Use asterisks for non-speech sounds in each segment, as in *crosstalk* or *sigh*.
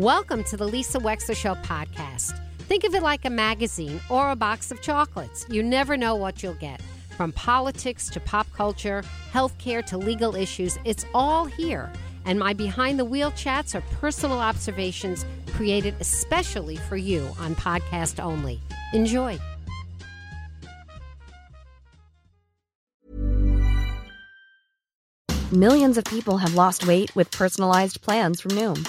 Welcome to the Lisa Wexler Show podcast. Think of it like a magazine or a box of chocolates. You never know what you'll get. From politics to pop culture, healthcare to legal issues, it's all here. And my behind the wheel chats are personal observations created especially for you on podcast only. Enjoy. Millions of people have lost weight with personalized plans from Noom,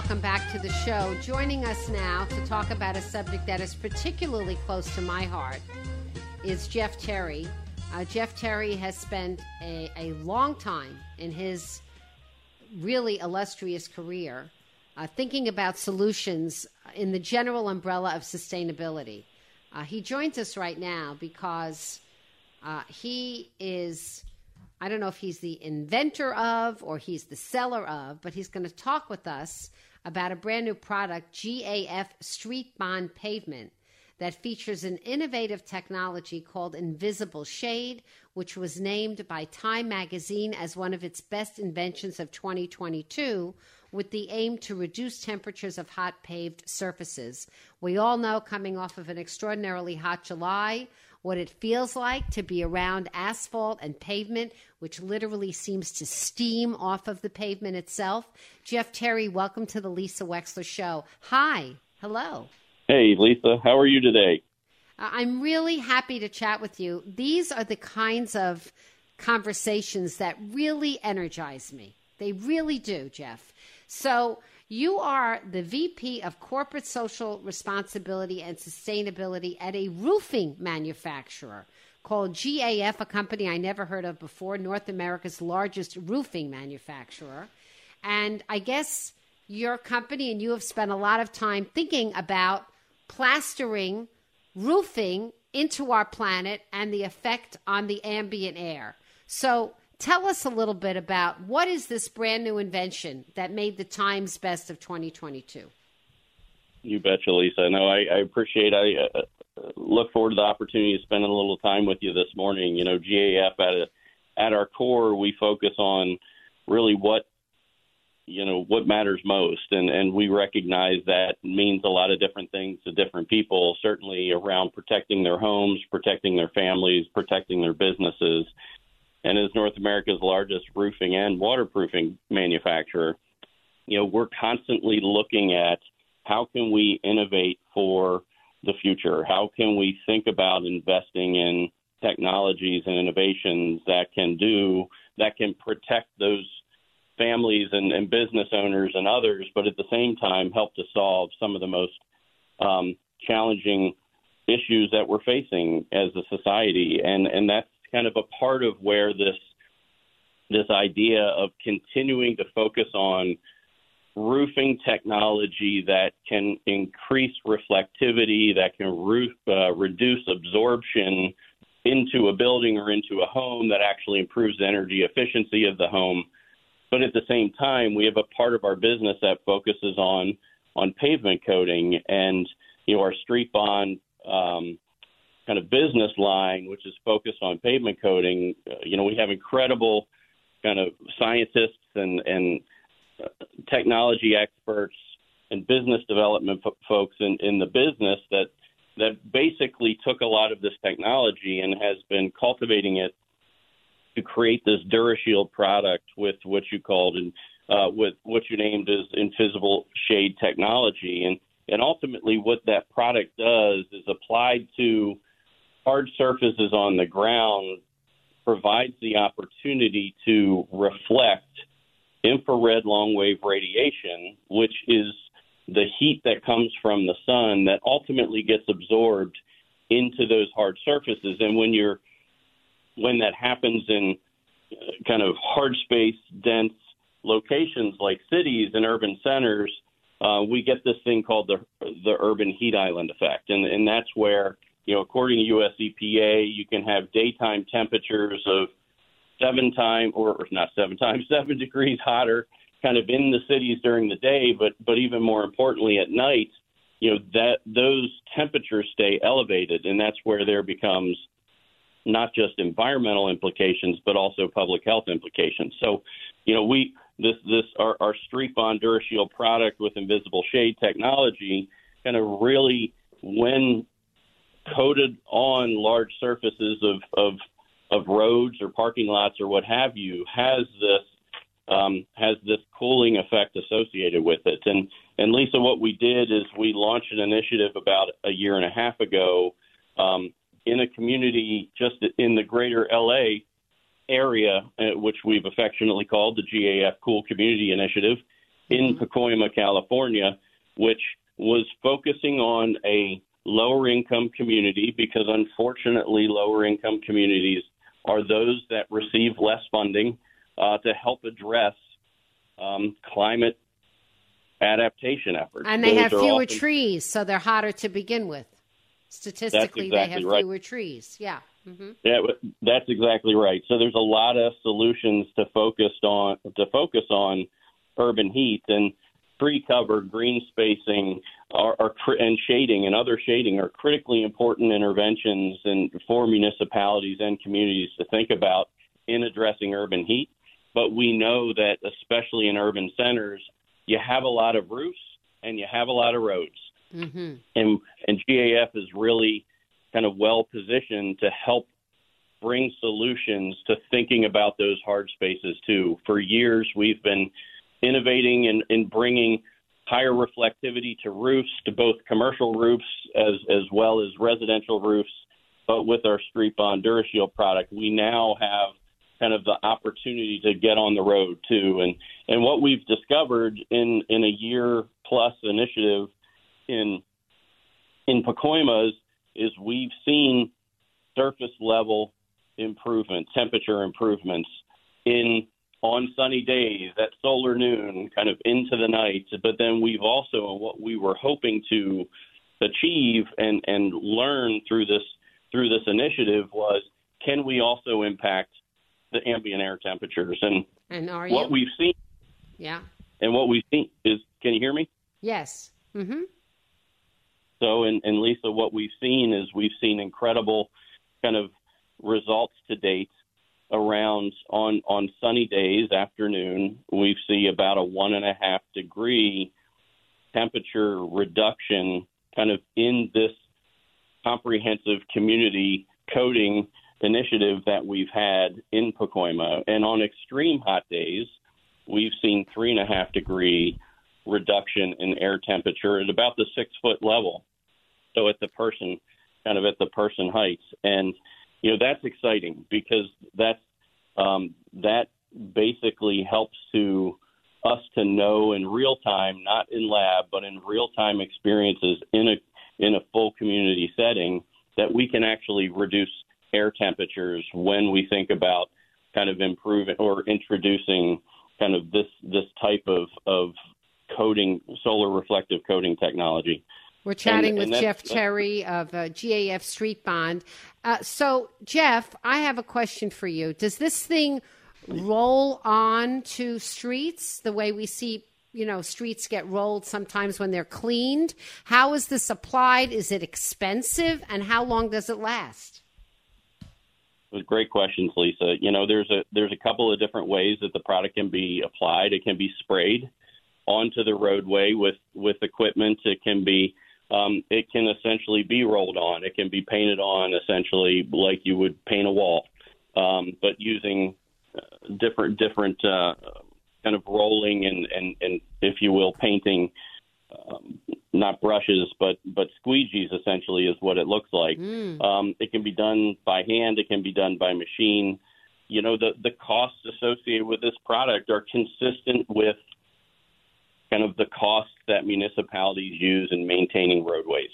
welcome back to the show. Joining us now to talk about a subject that is particularly close to my heart is Jeff Terry. Uh, Jeff Terry has spent a, a long time in his really illustrious career uh, thinking about solutions in the general umbrella of sustainability. Uh, he joins us right now because uh, he is, I don't know if he's the inventor of or he's the seller of, but he's going to talk with us about a brand new product, GAF Street Bond Pavement, that features an innovative technology called Invisible Shade, which was named by Time magazine as one of its best inventions of 2022 with the aim to reduce temperatures of hot paved surfaces. We all know coming off of an extraordinarily hot July what it feels like to be around asphalt and pavement, which literally seems to steam off of the pavement itself. Jeff Terry, welcome to the Lisa Wexler Show. Hi. Hello. Hey, Lisa, how are you today? I'm really happy to chat with you. These are the kinds of conversations that really energize me. They really do, Jeff. So, you are the VP of Corporate Social Responsibility and Sustainability at a roofing manufacturer called GAF, a company I never heard of before, North America's largest roofing manufacturer. And I guess your company and you have spent a lot of time thinking about plastering roofing into our planet and the effect on the ambient air. So, tell us a little bit about what is this brand new invention that made the Times best of 2022? You betcha, Lisa. No, I, I appreciate. I uh, look forward to the opportunity to spend a little time with you this morning. You know, GAF at a, at our core, we focus on really what you know what matters most, and and we recognize that means a lot of different things to different people. Certainly around protecting their homes, protecting their families, protecting their businesses. And as North America's largest roofing and waterproofing manufacturer, you know, we're constantly looking at how can we innovate for the future? How can we think about investing in technologies and innovations that can do that can protect those families and, and business owners and others, but at the same time help to solve some of the most um, challenging issues that we're facing as a society, and and that's kind of a part of where this this idea of continuing to focus on roofing technology that can increase reflectivity, that can roof, uh, reduce absorption into a building or into a home, that actually improves the energy efficiency of the home. But at the same time, we have a part of our business that focuses on on pavement coating and you know our street bond um, kind of business line, which is focused on pavement coating. Uh, you know, we have incredible kind of scientists and and uh, technology experts and business development folks in, in the business that that basically took a lot of this technology and has been cultivating it to create this DuraShield product with what you called and uh, with what you named as invisible shade technology. And, and ultimately, what that product does is applied to hard surfaces on the ground, provides the opportunity to reflect infrared long wave radiation, which is the heat that comes from the sun that ultimately gets absorbed into those hard surfaces. And when you're when that happens in uh, kind of hard space dense locations like cities and urban centers, uh, we get this thing called the the urban heat island effect, and and that's where you know according to U.S. EPA, you can have daytime temperatures of seven times or, or not seven times *laughs* seven degrees hotter, kind of in the cities during the day, but but even more importantly at night, you know that those temperatures stay elevated, and that's where there becomes not just environmental implications but also public health implications. So, you know, we this this our, our Street Bond DuraShield product with invisible shade technology kind of really when coated on large surfaces of, of of roads or parking lots or what have you has this um, has this cooling effect associated with it. And and Lisa, what we did is we launched an initiative about a year and a half ago um, in a community just in the greater LA area, uh, which we've affectionately called the GAF Cool Community Initiative in mm-hmm. Pacoima, California, which was focusing on a lower income community because unfortunately, lower income communities are those that receive less funding uh, to help address um, climate adaptation efforts. And they those have fewer often, trees, so they're hotter to begin with. Statistically, exactly they have right. fewer trees. Yeah. Mm-hmm. Yeah, that's exactly right. So there's a lot of solutions to focus on to focus on urban heat and tree cover, green spacing, are, are, and shading and other shading are critically important interventions and for municipalities and communities to think about in addressing urban heat. But we know that especially in urban centers, you have a lot of roofs and you have a lot of roads. Mm-hmm. And and GAF is really kind of well positioned to help bring solutions to thinking about those hard spaces too. For years, we've been innovating and in bringing higher reflectivity to roofs, to both commercial roofs as as well as residential roofs. But with our Street Bond DuraShield product, we now have kind of the opportunity to get on the road too. And and what we've discovered in in a year plus initiative in in Pacoimas is we've seen surface level improvement, temperature improvements in on sunny days at solar noon, kind of into the night. But then we've also what we were hoping to achieve and and learn through this through this initiative was can we also impact the ambient air temperatures? And and are what you? we've seen yeah. and what we've seen is can you hear me? Yes. Mhm so and, and lisa what we've seen is we've seen incredible kind of results to date around on on sunny days afternoon we see about a one and a half degree temperature reduction kind of in this comprehensive community coating initiative that we've had in Pacoima. And on extreme hot days, we've seen three and a half degree reduction in air temperature at about the six foot level. So at the person, kind of at the person heights. And you know that's exciting because that's um, that basically helps to us to know in real time, not in lab, but in real time experiences in a in a full community setting, that we can actually reduce air temperatures when we think about kind of improving or introducing kind of this this type of of coating, solar reflective coating technology. We're chatting and, with Jeff Terry of uh, GAF Street Bond. Uh, so, Jeff, I have a question for you. Does this thing roll on to streets the way we see, you know, streets get rolled sometimes when they're cleaned? How is this applied? Is it expensive? And how long does it last? Great questions, Lisa. You know, there's a there's a couple of different ways that the product can be applied. It can be sprayed onto the roadway with with equipment. It can be um, it can essentially be rolled on. It can be painted on essentially like you would paint a wall, um, but using uh, different different uh, kind of rolling and and and if you will, painting. Um, not brushes, but but squeegees essentially is what it looks like. Mm. Um, it can be done by hand. It can be done by machine. You know, the the costs associated with this product are consistent with kind of the costs that municipalities use in maintaining roadways.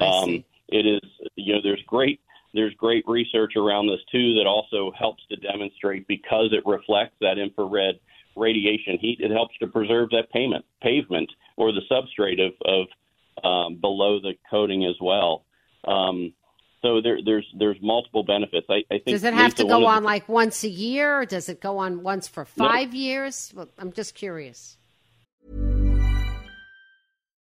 Um, it is, you know, there's great there's great research around this too that also helps to demonstrate because it reflects that infrared radiation heat. It helps to preserve that payment pavement or the substrate of, of um, below the coating as well. Um, so there, there's there's multiple benefits. I, I think Does it have to go on the- like once a year? Or does it go on once for five years? Well, I'm just curious.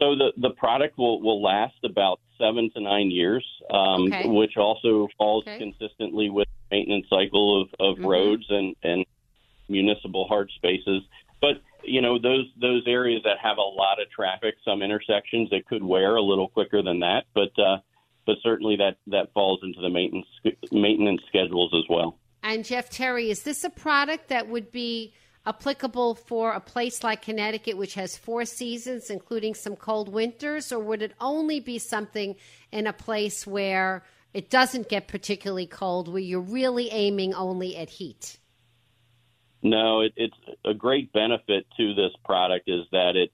So the the product will will last about seven to nine years, um, Okay. which also falls Okay. consistently with maintenance cycle of, of Mhm. roads and and municipal hard spaces. But you know those those areas that have a lot of traffic, some intersections, it could wear a little quicker than that. But uh, but certainly that that falls into the maintenance maintenance schedules as well. And Jeff Terry, is this a product that would be applicable for a place like Connecticut, which has four seasons, including some cold winters, or would it only be something in a place where it doesn't get particularly cold, where you're really aiming only at heat? No, it, it's a great benefit to this product is that it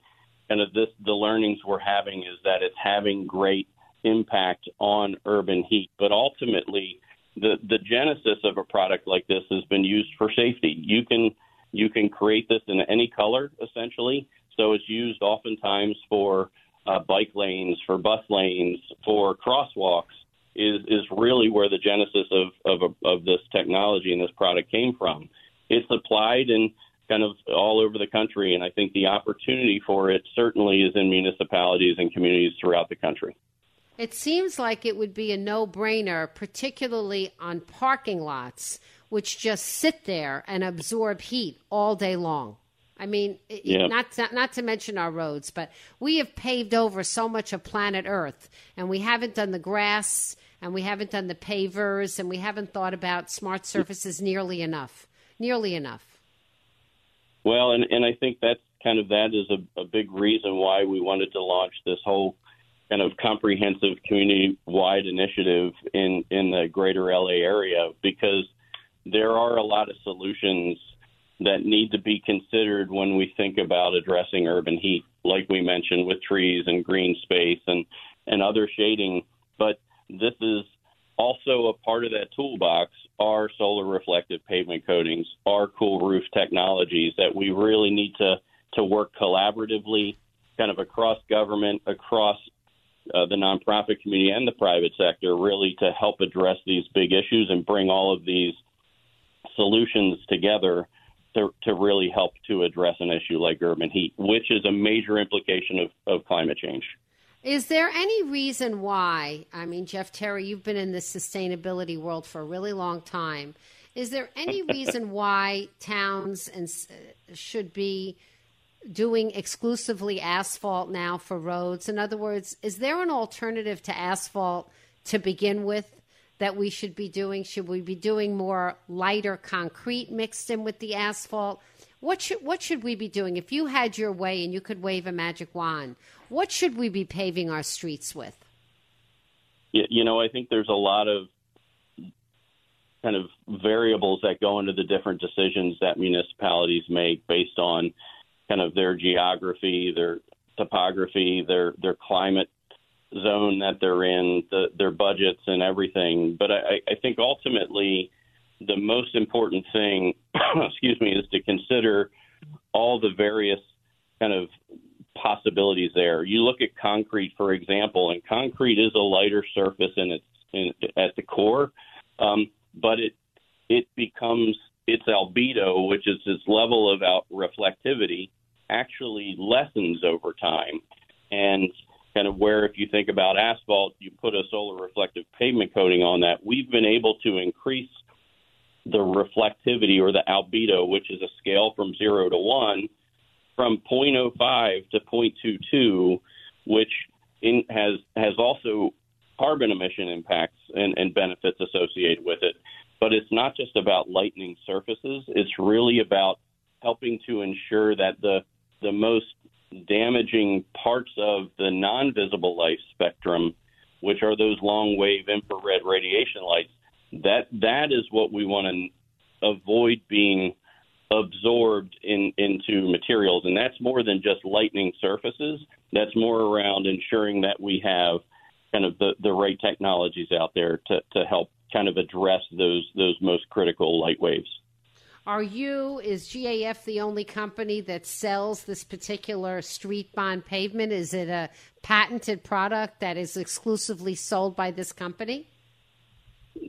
kind of this the learnings we're having is that it's having great impact on urban heat, but ultimately the the genesis of a product like this has been used for safety. You can you can create this in any color essentially, so it's used oftentimes for uh, bike lanes, for bus lanes, for crosswalks. Is is really where the genesis of of, of this technology and this product came from it's applied in kind of all over the country, and I think the opportunity for it certainly is in municipalities and communities throughout the country. It seems like it would be a no brainer, particularly on parking lots, which just sit there and absorb heat all day long. I mean, Yeah. not, to, not to mention our roads, but we have paved over so much of planet Earth, and we haven't done the grass, and we haven't done the pavers, and we haven't thought about smart surfaces nearly enough. Nearly enough. Well, and, and I think that's kind of that is a, a big reason why we wanted to launch this whole kind of comprehensive community wide initiative in, in the greater LA area because there are a lot of solutions that need to be considered when we think about addressing urban heat, like we mentioned with trees and green space and, and other shading. But this is also a part of that toolbox are solar reflective pavement coatings, are cool roof technologies that we really need to, to work collaboratively, kind of across government, across uh, the nonprofit community and the private sector, really to help address these big issues and bring all of these solutions together to, to really help to address an issue like urban heat, which is a major implication of, of climate change. Is there any reason why? I mean, Jeff Terry, you've been in the sustainability world for a really long time. Is there any *laughs* reason why towns and should be doing exclusively asphalt now for roads? In other words, is there an alternative to asphalt to begin with that we should be doing? Should we be doing more lighter concrete mixed in with the asphalt? What should what should we be doing if you had your way and you could wave a magic wand? What should we be paving our streets with? you, know, I think there's a lot of kind of variables that go into the different decisions that municipalities make based on kind of their geography, their topography, their their climate zone that they're in, the, their budgets and everything. But I, I think ultimately the most important thing, *coughs* excuse me, is to consider all the various kind of possibilities there. You look at concrete, for example, and concrete is a lighter surface in its in, at the core, um, but it it becomes its albedo, which is its level of out reflectivity, actually lessens over time, and kind of where if you think about asphalt, you put a solar reflective pavement coating on that. We've been able to increase the reflectivity or the albedo, which is a scale from zero to one, from 0.05 to 0.22, which in, has has also carbon emission impacts and, and benefits associated with it. But it's not just about lightening surfaces; it's really about helping to ensure that the the most damaging parts of the non-visible light spectrum, which are those long wave infrared radiation lights, that that is what we want to avoid being absorbed in, into materials, and that's more than just lightening surfaces. That's more around ensuring that we have kind of the, the right technologies out there to, to help kind of address those those most critical light waves. Are you, is GAF the only company that sells this particular street bond pavement? Is it a patented product that is exclusively sold by this company?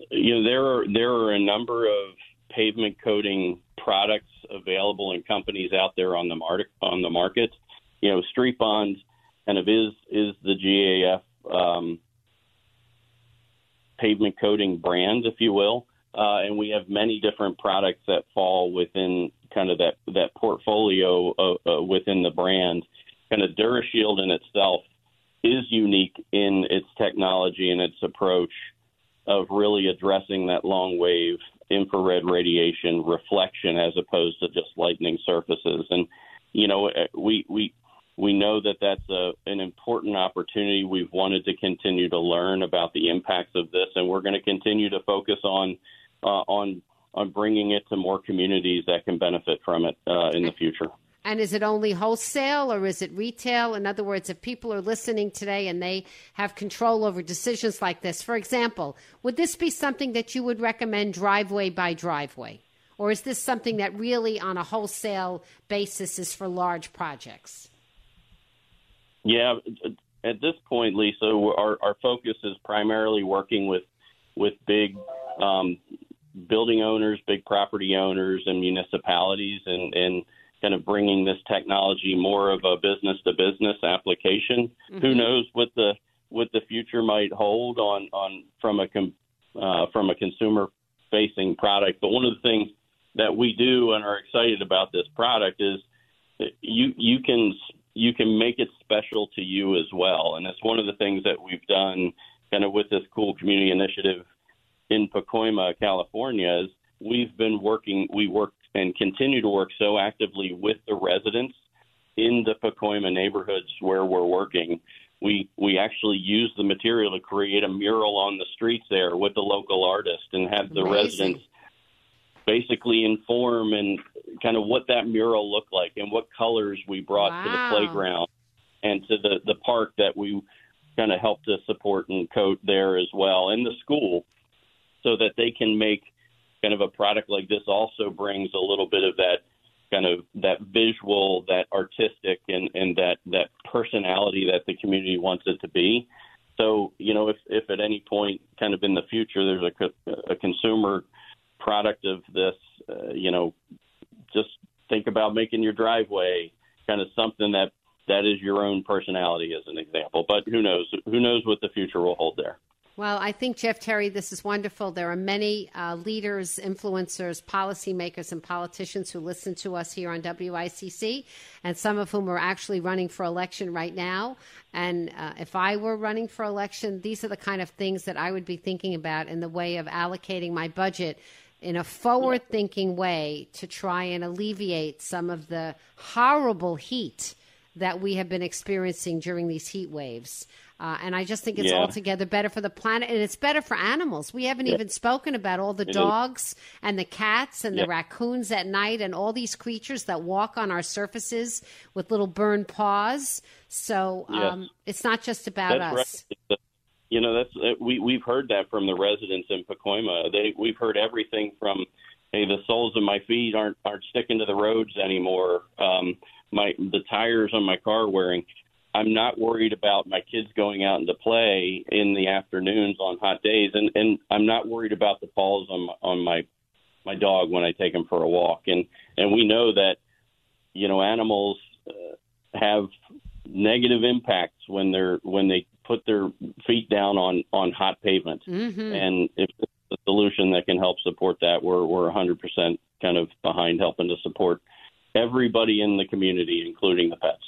You know, there are there are a number of pavement coating products available in companies out there on the market on the market. You know, Street Bond kind of is is the GAF um, pavement coating brand, if you will uh, and we have many different products that fall within kind of that that portfolio uh, within the brand. Kind of DuraShield in itself is unique in its technology and its approach of really addressing that long wave infrared radiation reflection as opposed to just lightning surfaces. And you know, we we we know that that's a, an important opportunity. We've wanted to continue to learn about the impacts of this, and we're going to continue to focus on uh, on on bringing it to more communities that can benefit from it uh, in the future. And is it only wholesale or is it retail? In other words, if people are listening today and they have control over decisions like this, for example, would this be something that you would recommend driveway by driveway? Or is this something that really, on a wholesale basis, is for large projects? Yeah, at this point, Lisa, our, our focus is primarily working with with big um, building owners, big property owners, and municipalities, and, and kind of bringing this technology more of a business to business application. Mm-hmm. Who knows what the what the future might hold on on from a uh, from a consumer facing product. But one of the things that we do and are excited about this product is you you can you can make it special to you as well, and it's one of the things that we've done kind of with this cool community initiative in Pacoima, California, is we've been working, we work and continue to work so actively with the residents in the Pacoima neighborhoods where we're working. We we actually use the material to create a mural on the streets there with the local artist and have the Amazing. residents basically inform and kind of what that mural looked like and what colors we brought wow. to the playground and to the the park that we kind of helped to support and coat there as well and the school so that they can make kind of a product like this also brings a little bit of that kind of that visual, that artistic, and and that that personality that the community wants it to be. So you know, if if at any point, kind of in the future, there's a a consumer product of this, uh, you know, just think about making your driveway kind of something that that is your own personality as an example. But who knows? Who knows what the future will hold there? Well, I think, Jeff Terry, this is wonderful. There are many uh, leaders, influencers, policymakers, and politicians who listen to us here on WICC, and some of whom are actually running for election right now. And uh, if I were running for election, these are the kind of things that I would be thinking about in the way of allocating my budget in a forward thinking way to try and alleviate some of the horrible heat that we have been experiencing during these heat waves. Uh, and I just think it's Yeah. altogether better for the planet and it's better for animals. We haven't even spoken about all the It is. dogs and the cats and the raccoons at night and all these creatures that walk on our surfaces with little burned paws. So um, it's not just about That's us. right. You know, that's uh, we we've heard that from the residents in Pacoima. They we've heard everything from, hey, the soles of my feet aren't aren't sticking to the roads anymore. Um, my the tires on my car wearing. I'm not worried about my kids going out into play in the afternoons on hot days, and and I'm not worried about the paws on my, on my my dog when I take him for a walk. And and we know that you know animals uh, have negative impacts when they're when they put their feet down on on hot pavement. hmm And if a solution that can help support that, we're we're 100% kind of behind helping to support everybody in the community, including the pets.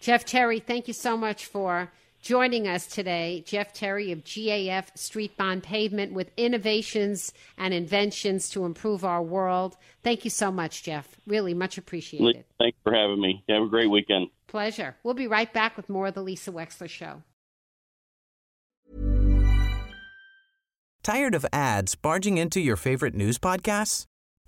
Jeff Terry, thank you so much for joining us today. Jeff Terry of GAF Street Bond Pavement with innovations and inventions to improve our world. Thank you so much, Jeff. Really much appreciated. Thanks for having me. Have a great weekend. Pleasure. We'll be right back with more of the Lisa Wexler Show. Tired of ads barging into your favorite news podcasts?